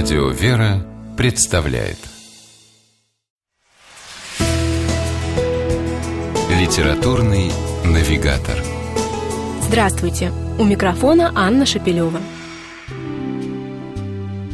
Радио «Вера» представляет Литературный навигатор Здравствуйте! У микрофона Анна Шапилева.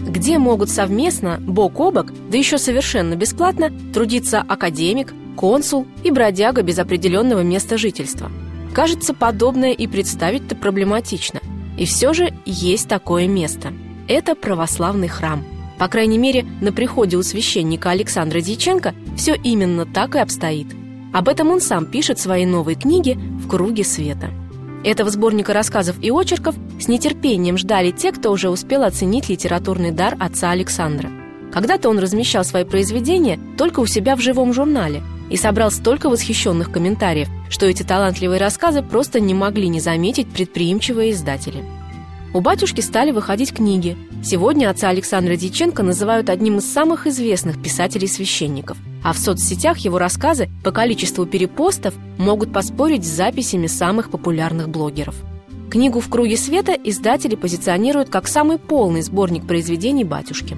Где могут совместно, бок о бок, да еще совершенно бесплатно, трудиться академик, консул и бродяга без определенного места жительства? Кажется, подобное и представить-то проблематично. И все же есть такое место – это православный храм. По крайней мере, на приходе у священника Александра Дьяченко все именно так и обстоит. Об этом он сам пишет в своей новой книге «В круге света». Этого сборника рассказов и очерков с нетерпением ждали те, кто уже успел оценить литературный дар отца Александра. Когда-то он размещал свои произведения только у себя в живом журнале и собрал столько восхищенных комментариев, что эти талантливые рассказы просто не могли не заметить предприимчивые издатели. У батюшки стали выходить книги. Сегодня отца Александра Дьяченко называют одним из самых известных писателей-священников. А в соцсетях его рассказы по количеству перепостов могут поспорить с записями самых популярных блогеров. Книгу «В круге света» издатели позиционируют как самый полный сборник произведений батюшки.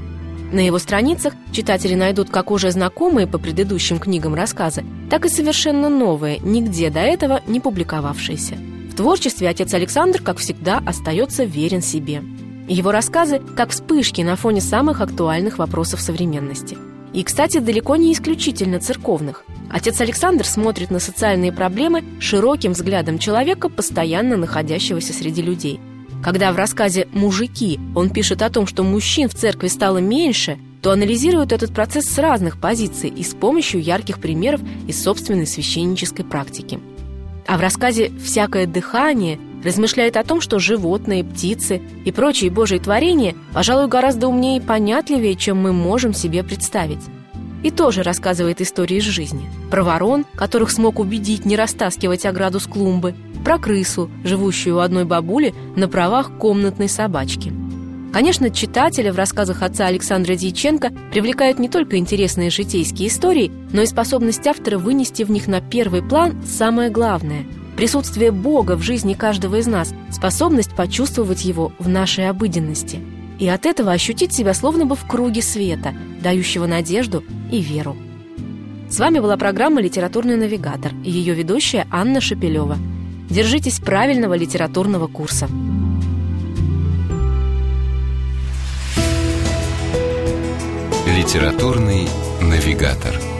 На его страницах читатели найдут как уже знакомые по предыдущим книгам рассказы, так и совершенно новые, нигде до этого не публиковавшиеся – творчестве отец Александр, как всегда, остается верен себе. Его рассказы как вспышки на фоне самых актуальных вопросов современности. И, кстати, далеко не исключительно церковных. Отец Александр смотрит на социальные проблемы широким взглядом человека, постоянно находящегося среди людей. Когда в рассказе «Мужики» он пишет о том, что мужчин в церкви стало меньше, то анализирует этот процесс с разных позиций и с помощью ярких примеров из собственной священнической практики. А в рассказе «Всякое дыхание» размышляет о том, что животные, птицы и прочие божьи творения, пожалуй, гораздо умнее и понятливее, чем мы можем себе представить. И тоже рассказывает истории из жизни. Про ворон, которых смог убедить не растаскивать ограду с клумбы, про крысу, живущую у одной бабули на правах комнатной собачки – Конечно, читателя в рассказах отца Александра Дьяченко привлекают не только интересные житейские истории, но и способность автора вынести в них на первый план самое главное – присутствие Бога в жизни каждого из нас, способность почувствовать Его в нашей обыденности. И от этого ощутить себя словно бы в круге света, дающего надежду и веру. С вами была программа «Литературный навигатор» и ее ведущая Анна Шапилева. Держитесь правильного литературного курса. Литературный навигатор.